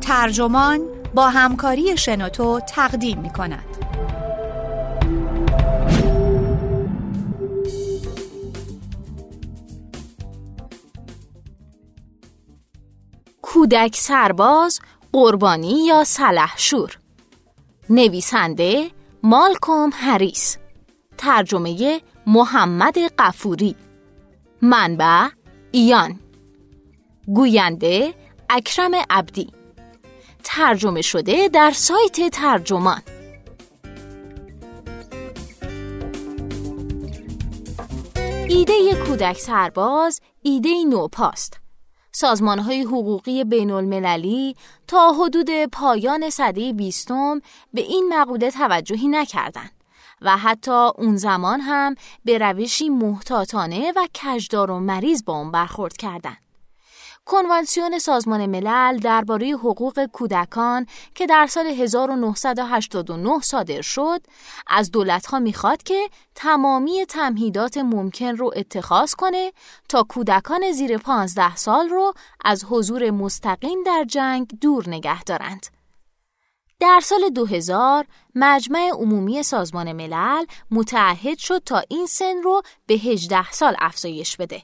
ترجمان با همکاری شنوتو تقدیم می کند. کودک سرباز قربانی یا سلحشور نویسنده مالکوم هریس. ترجمه محمد قفوری منبع ایان. گوینده اکرم عبدی. ترجمه شده در سایت ترجمان. ایده کودک سرباز ایده نوپاست. سازمان های حقوقی بین المللی تا حدود پایان سده بیستم به این مقوله توجهی نکردند و حتی اون زمان هم به روشی محتاطانه و کجدار و مریض با اون برخورد کردند. کنوانسیون سازمان ملل درباره حقوق کودکان که در سال 1989 صادر شد از دولتها می‌خواد که تمامی تمهیدات ممکن رو اتخاذ کنه تا کودکان زیر 15 سال رو از حضور مستقیم در جنگ دور نگه دارند. در سال 2000 مجمع عمومی سازمان ملل متعهد شد تا این سن رو به 18 سال افزایش بده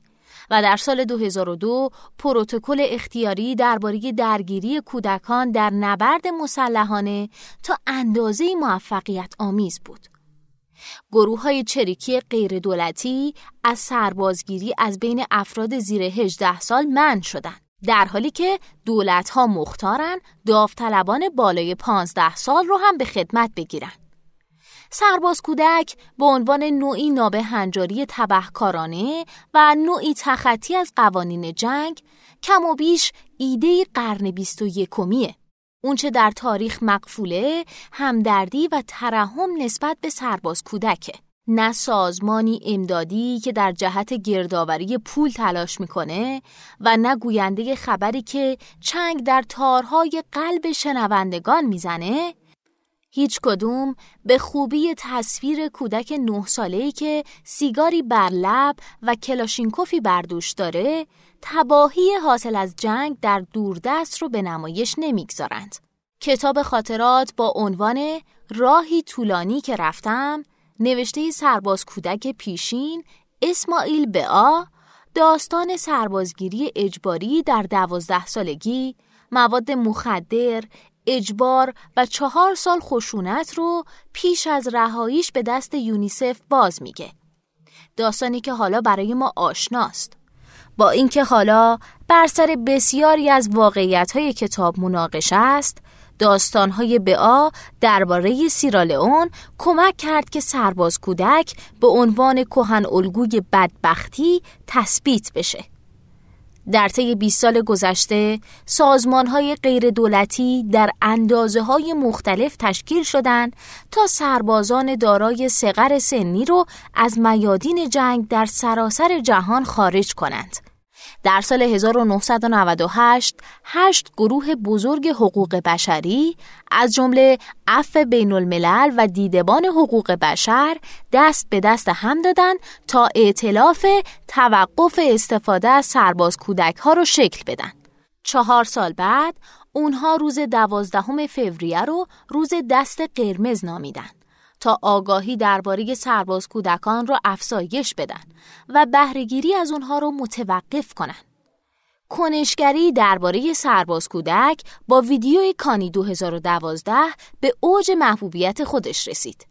و در سال 2002 پروتکل اختیاری درباره درگیری کودکان در نبرد مسلحانه تا اندازه موفقیت آمیز بود. گروه های چریکی غیر دولتی از سربازگیری از بین افراد زیر 18 سال من شدند. در حالی که دولت ها مختارن داوطلبان بالای 15 سال رو هم به خدمت بگیرن. سرباز کودک به عنوان نوعی نابه هنجاری تبهکارانه و نوعی تخطی از قوانین جنگ کم و بیش ایده قرن بیست و یکمیه. اونچه در تاریخ مقفوله همدردی و ترحم نسبت به سرباز کودکه. نه سازمانی امدادی که در جهت گردآوری پول تلاش می‌کنه و نه گوینده خبری که چنگ در تارهای قلب شنوندگان می‌زنه هیچ کدوم به خوبی تصویر کودک نه ساله‌ای که سیگاری بر لب و کلاشینکوفی بر دوش داره تباهی حاصل از جنگ در دوردست رو به نمایش نمی‌گذارند. کتاب خاطرات با عنوان راهی طولانی که رفتم نوشته سرباز کودک پیشین اسماعیل بعا داستان سربازگیری اجباری در دوازده سالگی مواد مخدر، اجبار و چهار سال خشونت رو پیش از رهاییش به دست یونیسف باز میگه. داستانی که حالا برای ما آشناست. با اینکه حالا بر سر بسیاری از واقعیت های کتاب مناقشه است، داستانهای بعا درباره سیرالئون کمک کرد که سرباز کودک به عنوان کهن الگوی بدبختی تثبیت بشه. در طی 20 سال گذشته های غیر دولتی در اندازه های مختلف تشکیل شدند تا سربازان دارای سقر سنی رو از میادین جنگ در سراسر جهان خارج کنند. در سال 1998 هشت گروه بزرگ حقوق بشری از جمله عفو بین الملل و دیدبان حقوق بشر دست به دست هم دادن تا ائتلاف توقف استفاده از سرباز کودک ها رو شکل بدن. چهار سال بعد اونها روز دوازدهم فوریه رو روز دست قرمز نامیدن. تا آگاهی درباره سرباز کودکان را افزایش بدن و بهرهگیری از اونها رو متوقف کنن. کنشگری درباره سرباز کودک با ویدیوی کانی 2012 به اوج محبوبیت خودش رسید.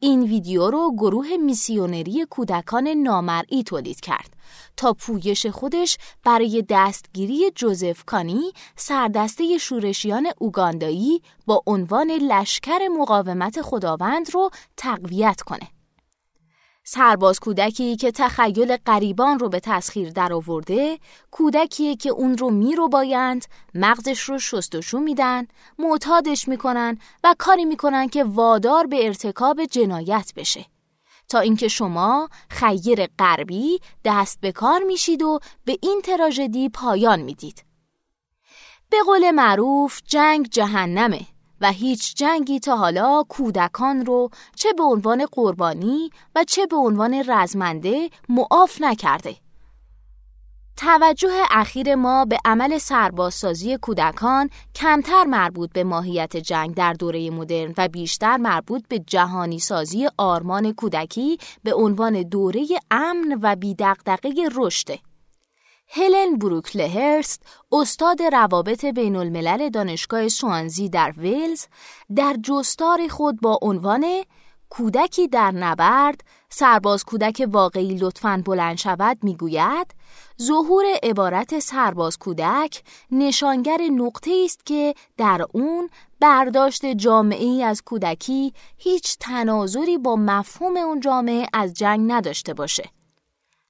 این ویدیو رو گروه میسیونری کودکان نامرئی تولید کرد تا پویش خودش برای دستگیری جوزف کانی سردسته شورشیان اوگاندایی با عنوان لشکر مقاومت خداوند رو تقویت کنه. سرباز کودکی که تخیل قریبان رو به تسخیر درآورده، کودکی که اون رو می رو بایند، مغزش رو شستشو میدن، معتادش می‌کنن و کاری می‌کنن که وادار به ارتکاب جنایت بشه. تا اینکه شما خیر غربی دست به کار میشید و به این تراژدی پایان می‌دید. به قول معروف جنگ جهنمه و هیچ جنگی تا حالا کودکان رو چه به عنوان قربانی و چه به عنوان رزمنده معاف نکرده. توجه اخیر ما به عمل سربازسازی کودکان کمتر مربوط به ماهیت جنگ در دوره مدرن و بیشتر مربوط به جهانی سازی آرمان کودکی به عنوان دوره امن و بیدقدقه رشده. هلن بروکلهرست استاد روابط بین الملل دانشگاه سوانزی در ویلز در جستار خود با عنوان کودکی در نبرد سرباز کودک واقعی لطفاً بلند شود می‌گوید ظهور عبارت سرباز کودک نشانگر نقطه است که در اون برداشت جامعه از کودکی هیچ تناظری با مفهوم اون جامعه از جنگ نداشته باشه.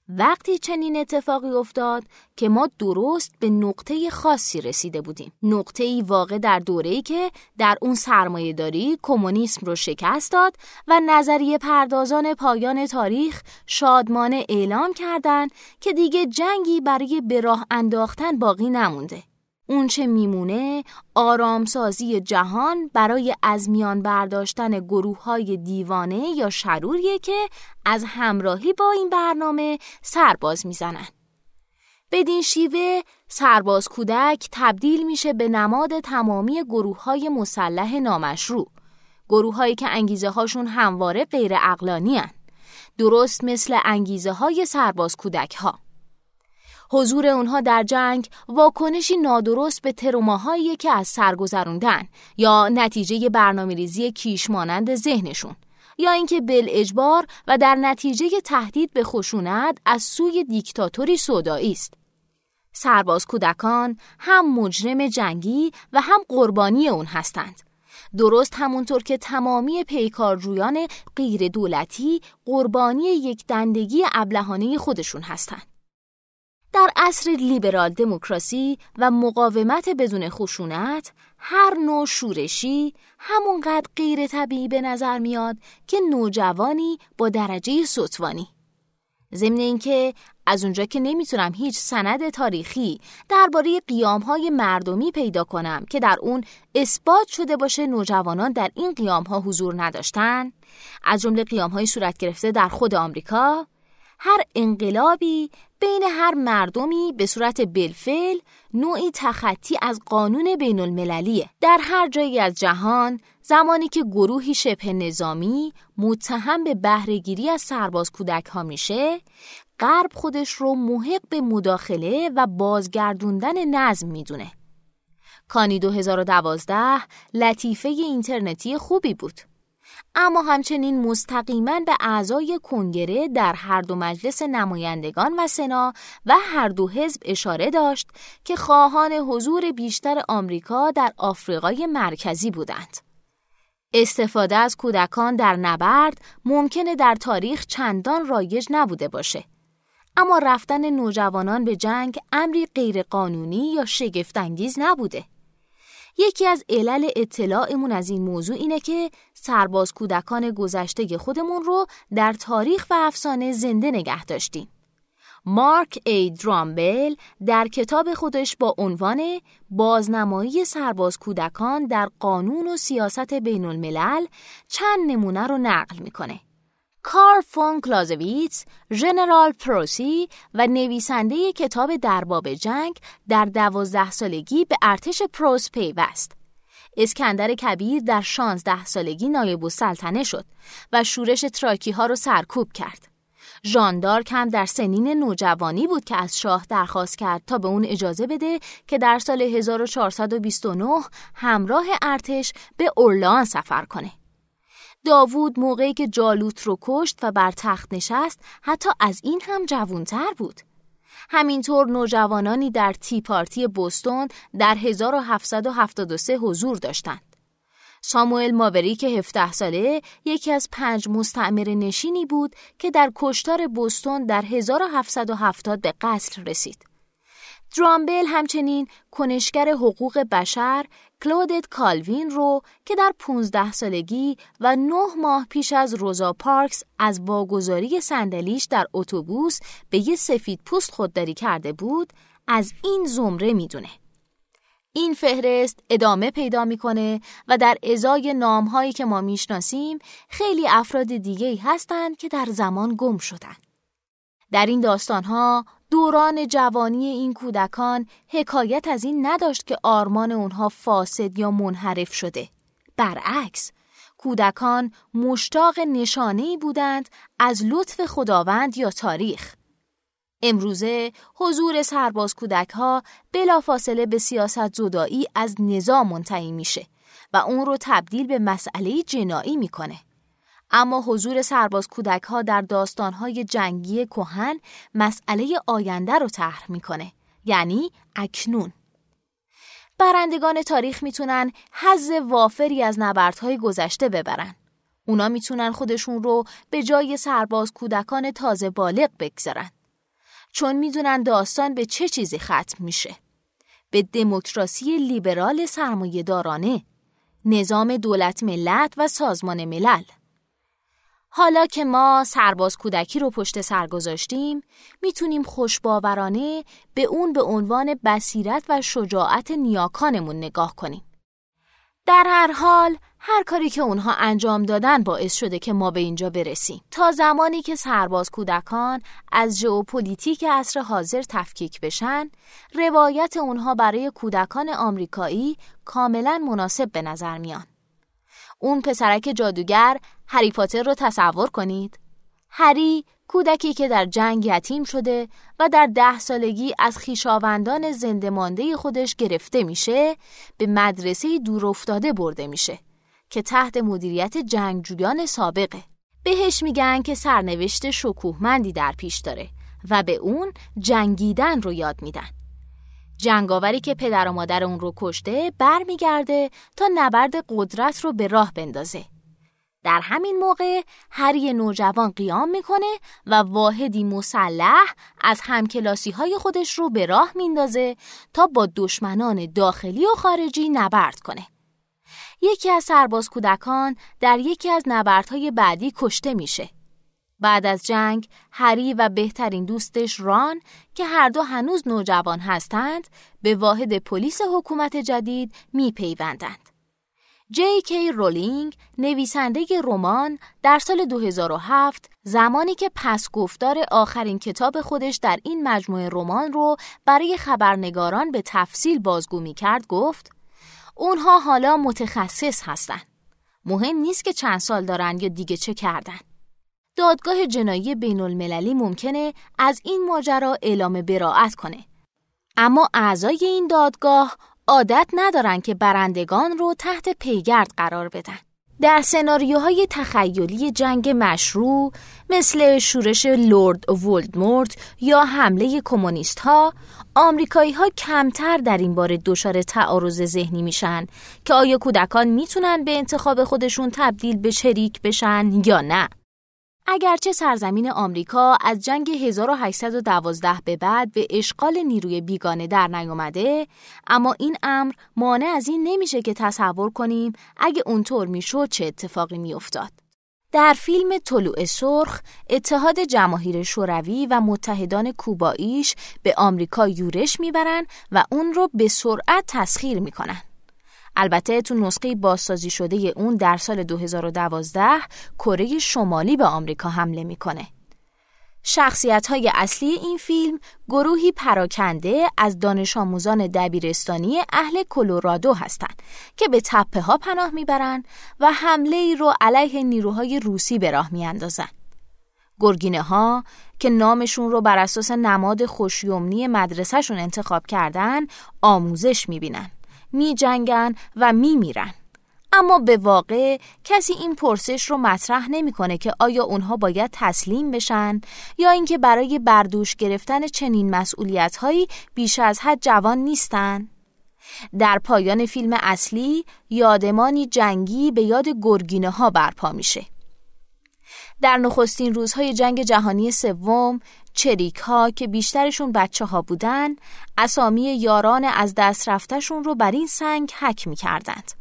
وقتی چنین اتفاقی افتاد که ما درست به نقطه خاصی رسیده بودیم. نقطه ای واقع در دوره‌ای که در اون سرمایه داری کمونیسم رو شکست داد و نظریه پردازان پایان تاریخ شادمانه اعلام کردند که دیگه جنگی برای به راه انداختن باقی نمونده. اونچه میمونه آرامسازی جهان برای از میان برداشتن گروه های دیوانه یا شروریه که از همراهی با این برنامه سرباز می‌زنن. بدین شیوه سرباز کودک تبدیل میشه به نماد تمامی گروه های مسلح نامشروع. گروه هایی که انگیزه هاشون همواره غیر اقلانی درست مثل انگیزه های سرباز کودک ها. حضور اونها در جنگ واکنشی نادرست به تروماهایی که از سر گذروندن یا نتیجه برنامه ریزی کیش مانند ذهنشون یا اینکه بل اجبار و در نتیجه تهدید به خشونت از سوی دیکتاتوری سودایی است. سرباز کودکان هم مجرم جنگی و هم قربانی اون هستند. درست همونطور که تمامی پیکارجویان غیر دولتی قربانی یک دندگی ابلهانه خودشون هستند. در عصر لیبرال دموکراسی و مقاومت بدون خشونت هر نوع شورشی همونقدر غیر طبیعی به نظر میاد که نوجوانی با درجه سطوانی ضمن اینکه از اونجا که نمی‌تونم هیچ سند تاریخی درباره های مردمی پیدا کنم که در اون اثبات شده باشه نوجوانان در این قیام ها حضور نداشتن از جمله های صورت گرفته در خود آمریکا هر انقلابی بین هر مردمی به صورت بلفل نوعی تخطی از قانون بین المللیه. در هر جایی از جهان زمانی که گروهی شبه نظامی متهم به بهرهگیری از سرباز کودک ها میشه غرب خودش رو محق به مداخله و بازگردوندن نظم می‌دونه. کانی 2012 لطیفه اینترنتی خوبی بود. اما همچنین مستقیما به اعضای کنگره در هر دو مجلس نمایندگان و سنا و هر دو حزب اشاره داشت که خواهان حضور بیشتر آمریکا در آفریقای مرکزی بودند. استفاده از کودکان در نبرد ممکنه در تاریخ چندان رایج نبوده باشه. اما رفتن نوجوانان به جنگ امری غیرقانونی یا شگفتانگیز نبوده. یکی از علل اطلاعمون از این موضوع اینه که سرباز کودکان گذشته خودمون رو در تاریخ و افسانه زنده نگه داشتیم. مارک ای درامبل در کتاب خودش با عنوان بازنمایی سرباز کودکان در قانون و سیاست بین الملل چند نمونه رو نقل می‌کنه. کارل فون کلازویتس، ژنرال پروسی و نویسنده کتاب درباب جنگ در دوازده سالگی به ارتش پروس پیوست. اسکندر کبیر در شانزده سالگی نایب السلطنه شد و شورش تراکی ها رو سرکوب کرد. ژاندارک هم در سنین نوجوانی بود که از شاه درخواست کرد تا به اون اجازه بده که در سال 1429 همراه ارتش به اورلان سفر کنه. داوود موقعی که جالوت رو کشت و بر تخت نشست حتی از این هم جوانتر بود. همینطور نوجوانانی در تی پارتی بوستون در 1773 حضور داشتند. ساموئل ماوری که 17 ساله یکی از پنج مستعمر نشینی بود که در کشتار بوستون در 1770 به قتل رسید. درامبل همچنین کنشگر حقوق بشر کلودت کالوین رو که در 15 سالگی و 9 ماه پیش از روزا پارکس از واگذاری صندلیش در اتوبوس به یه سفید پوست خودداری کرده بود از این زمره می‌دونه. این فهرست ادامه پیدا می‌کنه و در ازای نامهایی که ما می‌شناسیم خیلی افراد دیگه هستند که در زمان گم شدند. در این داستانها دوران جوانی این کودکان حکایت از این نداشت که آرمان اونها فاسد یا منحرف شده. برعکس، کودکان مشتاق نشانه بودند از لطف خداوند یا تاریخ. امروزه حضور سرباز کودک ها بلافاصله به سیاست زدایی از نظام منتهی میشه و اون رو تبدیل به مسئله جنایی می‌کنه. اما حضور سرباز کودک ها در داستان های جنگی کهن مسئله آینده رو طرح می‌کنه یعنی اکنون. برندگان تاریخ می‌تونن حز وافری از نبردهای گذشته ببرن. اونا می‌تونن خودشون رو به جای سرباز کودکان تازه بالغ بگذارن. چون می‌دونن داستان به چه چیزی ختم میشه. به دموکراسی لیبرال سرمایه دارانه نظام دولت ملت و سازمان ملل. حالا که ما سرباز کودکی رو پشت سر گذاشتیم می‌تونیم خوشباورانه به اون به عنوان بصیرت و شجاعت نیاکانمون نگاه کنیم. در هر حال هر کاری که اونها انجام دادن باعث شده که ما به اینجا برسیم تا زمانی که سرباز کودکان از ژئوپلیتیک عصر حاضر تفکیک بشن روایت اونها برای کودکان آمریکایی کاملا مناسب به نظر میان اون پسرک جادوگر هری پاتر رو تصور کنید. هری کودکی که در جنگ یتیم شده و در ده سالگی از خیشاوندان زنده مانده خودش گرفته میشه به مدرسه دور افتاده برده میشه که تحت مدیریت جنگجویان سابقه. بهش میگن که سرنوشت شکوهمندی در پیش داره و به اون جنگیدن رو یاد میدن. جنگاوری که پدر و مادر اون رو کشته برمیگرده تا نبرد قدرت رو به راه بندازه. در همین موقع هری نوجوان قیام می‌کنه و واحدی مسلح از همکلاسی های خودش رو به راه میندازه تا با دشمنان داخلی و خارجی نبرد کنه. یکی از سرباز کودکان در یکی از نبردهای بعدی کشته میشه. بعد از جنگ هری و بهترین دوستش ران که هر دو هنوز نوجوان هستند به واحد پلیس حکومت جدید میپیوندند. جی کی رولینگ نویسنده رمان در سال 2007 زمانی که پس گفتار آخرین کتاب خودش در این مجموعه رمان رو برای خبرنگاران به تفصیل بازگو می کرد گفت اونها حالا متخصص هستند. مهم نیست که چند سال دارن یا دیگه چه کردن. دادگاه جنایی بین المللی ممکنه از این ماجرا اعلام براعت کنه. اما اعضای این دادگاه عادت ندارن که برندگان رو تحت پیگرد قرار بدن. در سناریوهای تخیلی جنگ مشروع مثل شورش لورد ولدمورت یا حمله کمونیست ها آمریکایی ها کمتر در این باره دچار تعارض ذهنی میشن که آیا کودکان می‌تونن به انتخاب خودشون تبدیل به شریک بشن یا نه اگرچه سرزمین آمریکا از جنگ 1812 به بعد به اشغال نیروی بیگانه در نیامده اما این امر مانع از این نمیشه که تصور کنیم اگه اونطور می‌شد چه اتفاقی میافتاد. در فیلم طلوع سرخ اتحاد جماهیر شوروی و متحدان کوباییش به آمریکا یورش می‌برند و اون رو به سرعت تسخیر می‌کنن. البته تو نسخه بازسازی شده اون در سال 2012 کره شمالی به آمریکا حمله می‌کنه. شخصیت های اصلی این فیلم گروهی پراکنده از دانش آموزان دبیرستانی اهل کلرادو هستند که به تپه ها پناه می‌برند و حمله ای رو علیه نیروهای روسی به راه میاندازند. گرگینه ها که نامشون رو بر اساس نماد خوشیومنی مدرسهشون انتخاب کردن آموزش می‌بینن. می جنگن و می میرن. اما به واقع کسی این پرسش رو مطرح نمی‌کنه که آیا اونها باید تسلیم بشن یا اینکه برای بردوش گرفتن چنین مسئولیت هایی بیش از حد جوان نیستن؟ در پایان فیلم اصلی یادمانی جنگی به یاد گرگینه ها برپا میشه. در نخستین روزهای جنگ جهانی سوم چریک ها که بیشترشون بچه ها بودن اسامی یاران از دست رفتشون رو بر این سنگ حک می کردند.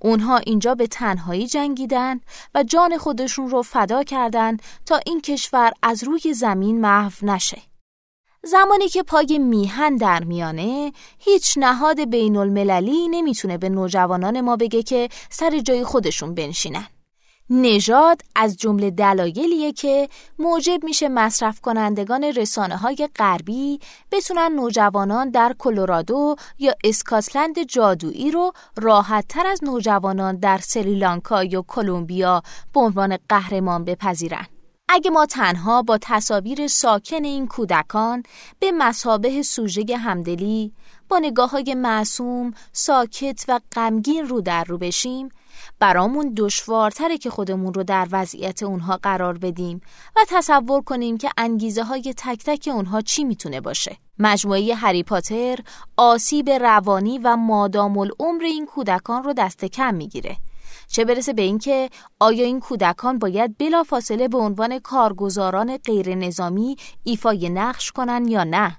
اونها اینجا به تنهایی جنگیدن و جان خودشون رو فدا کردند تا این کشور از روی زمین محو نشه. زمانی که پای میهن در میانه هیچ نهاد بین المللی نمی‌تونه به نوجوانان ما بگه که سر جای خودشون بنشینن. نژاد از جمله دلایلیه که موجب میشه مصرف کنندگان رسانه های غربی بتونن نوجوانان در کلرادو یا اسکاتلند جادویی رو راحت تر از نوجوانان در سریلانکا یا کلمبیا به عنوان قهرمان بپذیرن. اگه ما تنها با تصاویر ساکن این کودکان به مسابه سوژه همدلی با نگاه های معصوم، ساکت و غمگین رو در رو بشیم برامون دشوارتره که خودمون رو در وضعیت اونها قرار بدیم و تصور کنیم که انگیزه های تک تک اونها چی می‌تونه باشه. مجموعه هری پاتر آسیب روانی و مادام العمر این کودکان رو دست کم می‌گیره. چه برسه به اینکه آیا این کودکان باید بلافاصله به عنوان کارگزاران غیر نظامی ایفای نقش کنن یا نه؟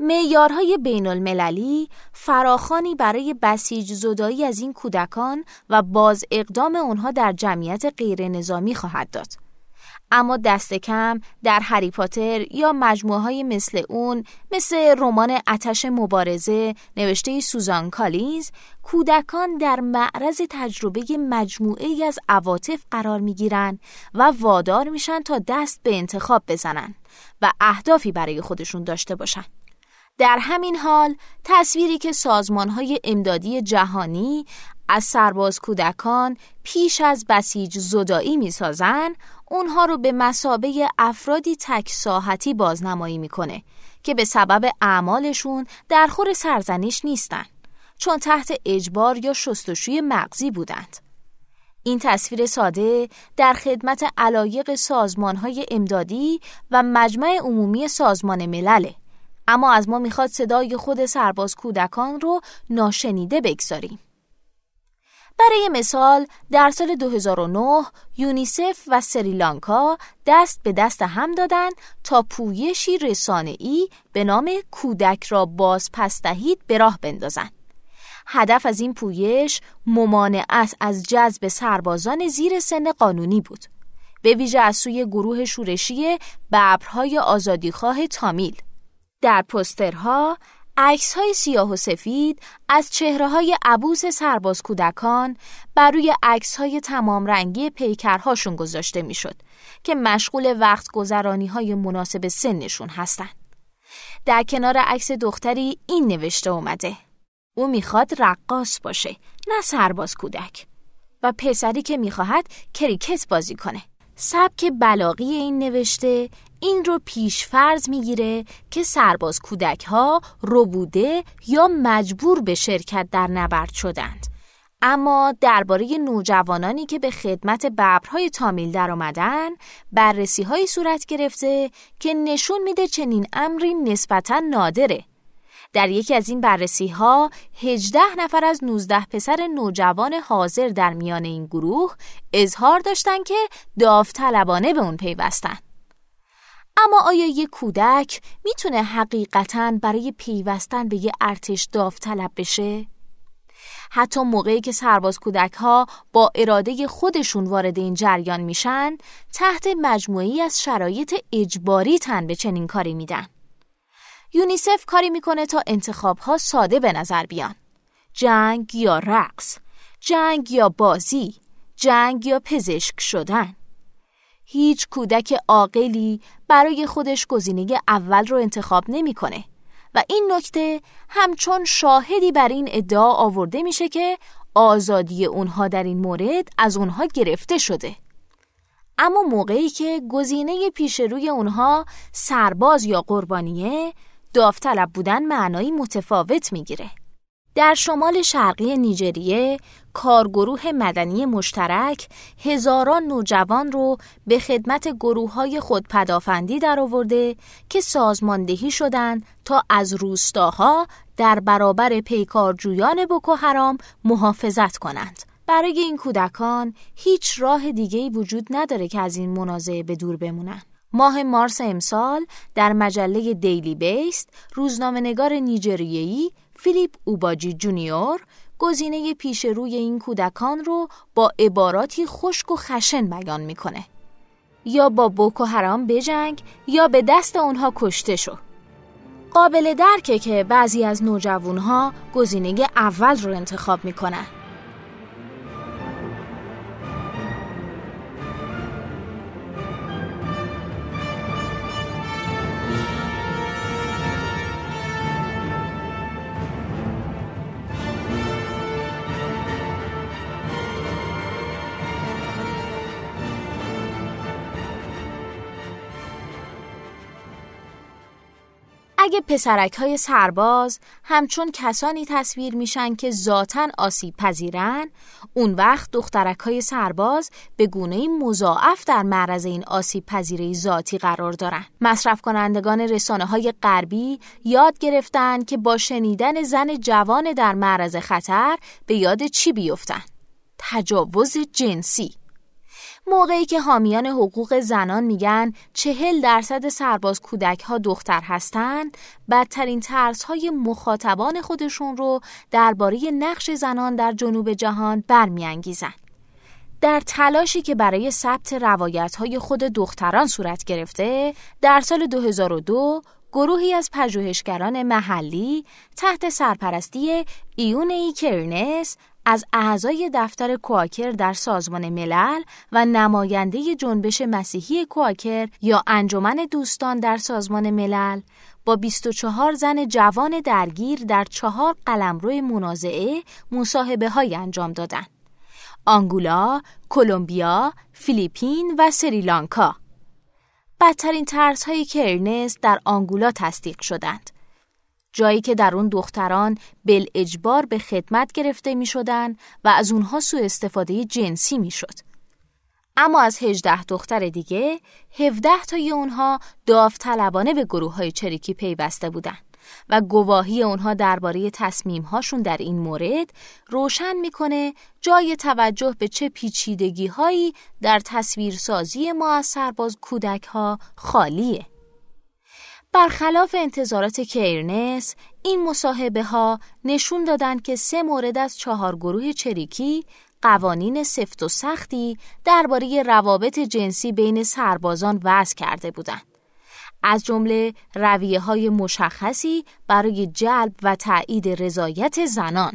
معیارهای بین المللی فراخانی برای بسیج زدایی از این کودکان و باز اقدام آنها در جمعیت غیر نظامی خواهد داد. اما دست کم در هری پاتر یا مجموعه های مثل اون مثل رمان اتش مبارزه نوشته سوزان کالینز کودکان در معرض تجربه مجموعه ای از عواطف قرار می گیرن و وادار میشن تا دست به انتخاب بزنن و اهدافی برای خودشون داشته باشن. در همین حال تصویری که های امدادی جهانی از سرباز کودکان پیش از بسیج زدایی می‌سازن اونها رو به مسابه افرادی تک ساحتی بازنمایی می‌کنه که به سبب اعمالشون در خور سرزنش نیستن چون تحت اجبار یا شستشوی مغزی بودند. این تصویر ساده در خدمت علایق های امدادی و مجمع عمومی سازمان ملله. اما از ما می‌خواد صدای خود سرباز کودکان رو ناشنیده بگذاریم. برای مثال در سال 2009 یونیسف و سریلانکا دست به دست هم دادند تا پویشی رسانه‌ای به نام کودک را باز پس دهید به راه بندازند. هدف از این پویش ممانعت از جذب سربازان زیر سن قانونی بود. به ویژه از سوی گروه شورشی ببرهای آزادیخواه تامیل در پسترها عکس های سیاه و سفید از چهره های عبوس سرباز کودکان بر روی عکس های تمام رنگی پیکرهاشون گذاشته می‌شد که مشغول وقت گذرانی های مناسب سنشون هستند. در کنار عکس دختری این نوشته اومده. او می‌خواد رقاص باشه نه سرباز کودک. و پسری که می‌خواهد کریکت بازی کنه. سبک بلاغی این نوشته این رو پیش فرض می‌گیره که سرباز کودک ها رو بوده یا مجبور به شرکت در نبرد شدند. اما درباره نوجوانانی که به خدمت ببرهای تامیل در آمدن بررسی های صورت گرفته که نشون میده چنین امری نسبتا نادره. در یکی از این بررسی ها 18 نفر از 19 پسر نوجوان حاضر در میان این گروه اظهار داشتند که داوطلبانه به اون پیوستن. اما آیا یک کودک می‌تونه حقیقتا برای پیوستن به یه ارتش داوطلب بشه؟ حتی موقعی که سرباز کودک ها با اراده خودشون وارد این جریان میشن تحت مجموعی از شرایط اجباری تن به چنین کاری میدن. یونیسف کاری می‌کنه تا انتخاب ها ساده به نظر بیان. جنگ یا رقص، جنگ یا بازی، جنگ یا پزشک شدن. هیچ کودک عاقلی برای خودش گزینه اول رو انتخاب نمی‌کنه و این نکته همچون شاهدی بر این ادعا آورده میشه که آزادی اونها در این مورد از اونها گرفته شده. اما موقعی که گزینه پیش روی اونها سرباز یا قربانیه داوطلب بودن معنایی متفاوت می‌گیره. در شمال شرقی نیجریه کارگروه مدنی مشترک هزاران نوجوان رو به خدمت گروه های خودپدافندی در آورده که سازماندهی شدند تا از روستاها در برابر پیکارجویان بوکو حرام محافظت کنند. برای این کودکان هیچ راه دیگه‌ای وجود نداره که از این منازعه به دور بمونن. ماه مارس امسال در مجله دیلی بیست روزنامه‌نگار نیجریه‌ای فیلیپ اوباجی جونیور گزینه پیش روی این کودکان رو با عباراتی خشک و خشن بیان می‌کنه. یا با بوکو حرام بجنگ یا به دست اونها کشته شو. قابل درکه که بعضی از نوجوانها گزینه اول رو انتخاب می‌کنن. اگه پسرک های سرباز همچون کسانی تصویر میشن که ذاتا آسیب پذیرن اون وقت دخترک های سرباز به گونه مضاعف در معرض این آسیب پذیره ذاتی قرار دارن. مصرف کنندگان رسانه های غربی یاد گرفتن که با شنیدن زن جوان در معرض خطر به یاد چی بیفتن؟ تجاوز جنسی. موقعی که حامیان حقوق زنان میگن چهل درصد سرباز کودک ها دختر هستند بدترین ترس های مخاطبان خودشون رو درباره نقش زنان در جنوب جهان برمیانگیزن. در تلاشی که برای ثبت روایت های خود دختران صورت گرفته در سال 2002 گروهی از پژوهشگران محلی تحت سرپرستی ایونه کرنس از اعضای دفتر کواکر در سازمان ملل و نماینده جنبش مسیحی کواکر یا انجمن دوستان در سازمان ملل با 24 زن جوان درگیر در چهار قلمرو منازعه مصاحبه های انجام دادند. آنگولا، کلمبیا، فیلیپین و سریلانکا. بدترین ترس های کرنس در آنگولا تصدیق شدند. جایی که در اون دختران بل اجبار به خدمت گرفته می شدن و از اونها سوء استفاده جنسی می شد. اما از 18 دختر دیگه 17 تای اونها داوطلبانه به گروه های چریکی پیوسته بودند و گواهی اونها درباره تصمیمهاشون در این مورد روشن می‌کنه جای توجه به چه پیچیدگی هایی در تصویرسازی ما از سرباز کودک ها خالیه. برخلاف انتظارات کیرنس این مصاحبه ها نشون دادند که سه مورد از چهار گروه چریکی قوانین سفت و سختی درباره روابط جنسی بین سربازان وضع کرده بودند. از جمله رویه های مشخصی برای جلب و تایید رضایت زنان.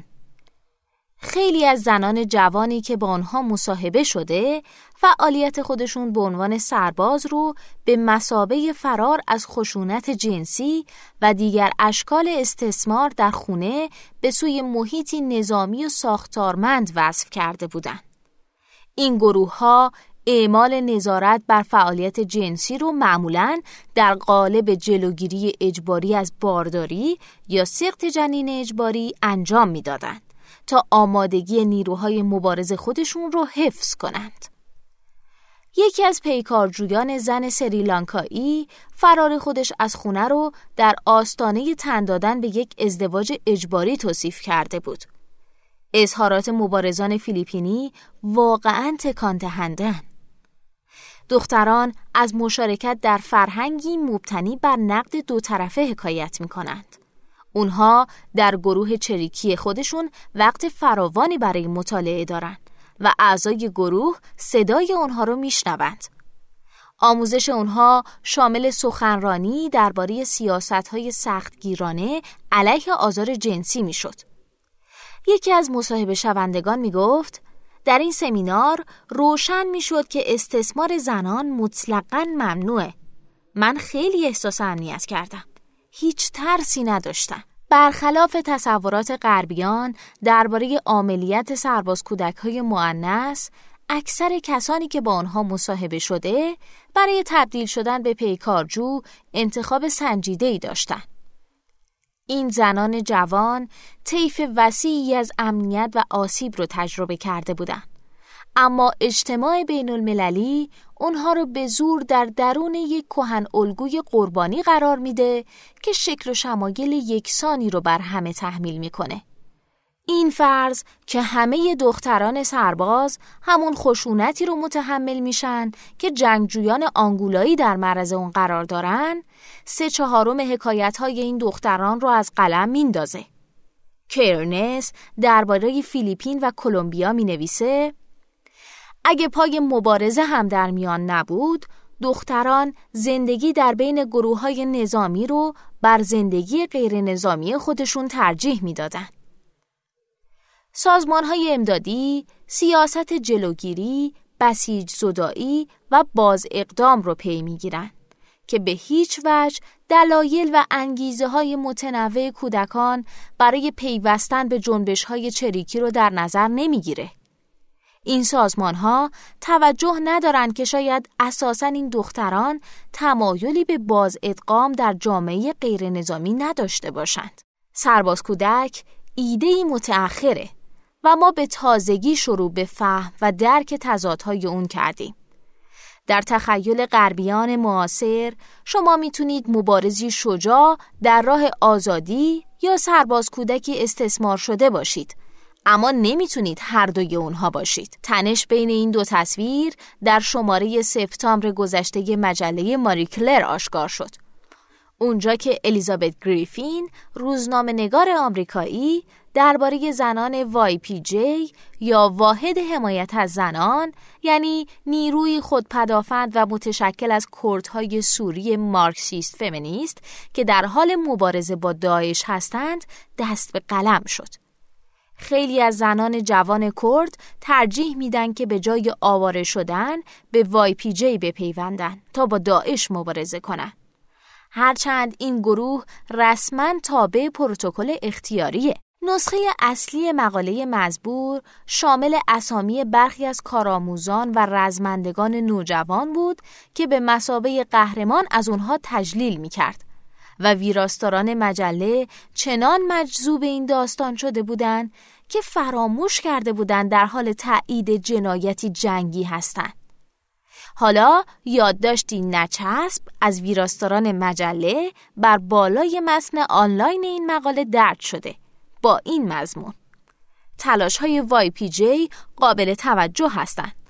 خیلی از زنان جوانی که با آنها مصاحبه شده فعالیت خودشون به عنوان سرباز رو به مسابه فرار از خشونت جنسی و دیگر اشکال استثمار در خونه به سوی محیطی نظامی و ساختارمند وصف کرده بودند. این گروه ها اعمال نظارت بر فعالیت جنسی رو معمولا در قالب جلوگیری اجباری از بارداری یا سخت جنین اجباری انجام می‌دادند تا آمادگی نیروهای مبارز خودشون رو حفظ کنند. یکی از پیکارجویان زن سریلانکایی فرار خودش از خونه رو در آستانه تن دادن به یک ازدواج اجباری توصیف کرده بود. اظهارات مبارزان فیلیپینی واقعا تکان دهندن. دختران از مشارکت در فرهنگی مبتنی بر نقد دو طرفه حکایت می کنند. اونها در گروه چریکی خودشون وقت فراوانی برای مطالعه دارند و اعضای گروه صدای اونها رو میشنوند. آموزش اونها شامل سخنرانی درباره سیاست‌های سختگیرانه علیه آزار جنسی می‌شد. یکی از مصاحبه شوندگان می گفت در این سمینار روشن می شد که استثمار زنان مطلقا ممنوعه. من خیلی احساس امنیت کردم. هیچ ترسی نداشتم. برخلاف تصورات غربیان درباره عملیات سرباز کودک های معنس اکثر کسانی که با آنها مصاحبه شده برای تبدیل شدن به پیکارجو انتخاب سنجیده ای داشتند. این زنان جوان طیف وسیعی از امنیت و آسیب رو تجربه کرده بودند. اما اجتماع بین المللی اونها رو به زور در درون یک کهن الگوی قربانی قرار میده که شکل و شمایل یکسانی رو بر همه تحمیل می‌کنه. این فرض که همه دختران سرباز همون خشونتی رو متحمل میشن که جنگجویان آنگولایی در معرض اون قرار دارن سه چهارم حکایت های این دختران رو از قلم میندازه. کرنس درباره فیلیپین و کلمبیا می نویسه اگه پای مبارزه هم در میان نبود دختران زندگی در بین گروه های نظامی رو بر زندگی غیر نظامی خودشون ترجیح می‌دادند. سازمان های امدادی سیاست جلوگیری، بسیج زدایی و باز اقدام رو پی می‌گیرن که به هیچ وجه دلایل و انگیزه های متنوع کودکان برای پیوستن به جنبش های چریکی رو در نظر نمی‌گیره. این سازمان ها توجه ندارند که شاید اساسا این دختران تمایلی به باز ادغام در جامعه غیر نظامی نداشته باشند. سرباز کودک ایده متأخره و ما به تازگی شروع به فهم و درک تضادهای اون کردیم. در تخیل غربیان معاصر شما می‌تونید مبارزی شجاع در راه آزادی یا سرباز کودکی استثمار شده باشید اما نمی‌تونید هر دوی اونها باشید. تنش بین این دو تصویر در شماره سپتامبر گذشته مجله ماری کلر آشکار شد. اونجا که الیزابت گریفین روزنامه نگار آمریکایی درباره زنان YPJ یا واحد حمایت از زنان یعنی نیروی خودپدافند و متشکل از کردهای سوری مارکسیست فمینیست که در حال مبارزه با داعش هستند دست به قلم شد. خیلی از زنان جوان کرد ترجیح میدن که به جای آواره شدن به YPJ بپیوندن تا با داعش مبارزه کنند. هرچند این گروه رسما تابع پروتکل اختیاریه. نسخه اصلی مقاله مزبور شامل اسامی برخی از کارآموزان و رزمندگان نوجوان بود که به مسابه قهرمان از اونها تجلیل می کرد و ویراستاران مجله چنان مجذوب این داستان شده بودند که فراموش کرده بودند در حال تایید جنایتی جنگی هستند. حالا یادداشتی نچسب از ویراستاران مجله بر بالای متن آنلاین این مقاله درد شده. با این مضمون. تلاش های وای پی جی قابل توجه هستند.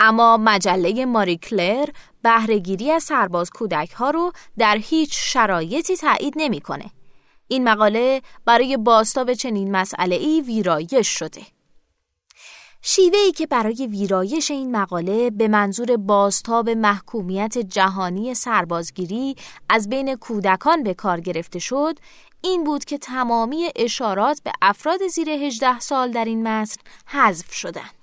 اما مجله ماری کلر بهرهگیری از سرباز کودک ها رو در هیچ شرایطی تایید نمی‌کنه. این مقاله برای باستاب چنین مسئله ای ویرایش شده. شیوه ای که برای ویرایش این مقاله به منظور بازتاب محکومیت جهانی سربازگیری از بین کودکان به کار گرفته شد این بود که تمامی اشارات به افراد زیر 18 سال در این متن حذف شدند.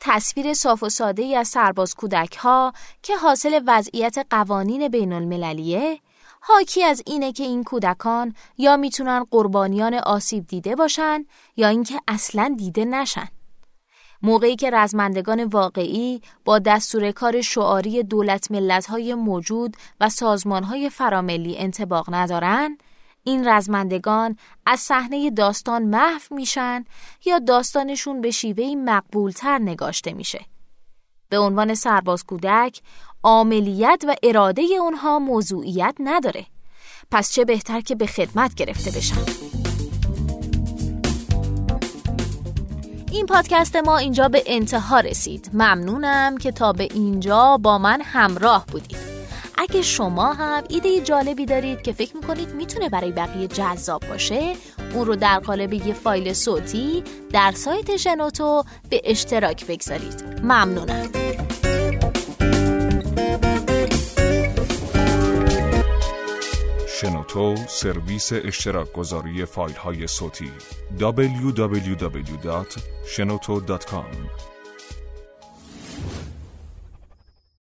تصویر صاف و ساده ای از سرباز کودک ها که حاصل وضعیت قوانین بین المللیه حاکی از اینه که این کودکان یا می‌تونن قربانیان آسیب دیده باشن یا اینکه اصلا دیده نشن. موقعی که رزمندگان واقعی با دستور کار شعاری دولت ملت‌های موجود و سازمانهای فراملی انتباق ندارن، این رزمندگان از صحنه داستان محو میشن یا داستانشون به شیوهی مقبولتر نگاشته میشه. به عنوان سرباز کودک، عاملیت و اراده اونها موضوعیت نداره. پس چه بهتر که به خدمت گرفته بشن. این پادکست ما اینجا به انتها رسید ممنونم که تا به اینجا با من همراه بودید اگه شما هم ایده جالبی دارید که فکر می‌کنید می‌تونه برای بقیه جذاب باشه اون رو در قالب یه فایل صوتی در سایت شنوتو به اشتراک بگذارید. ممنونم. شنوتو سرویس اشتراک گذاری فایل های صوتی www.shenoto.com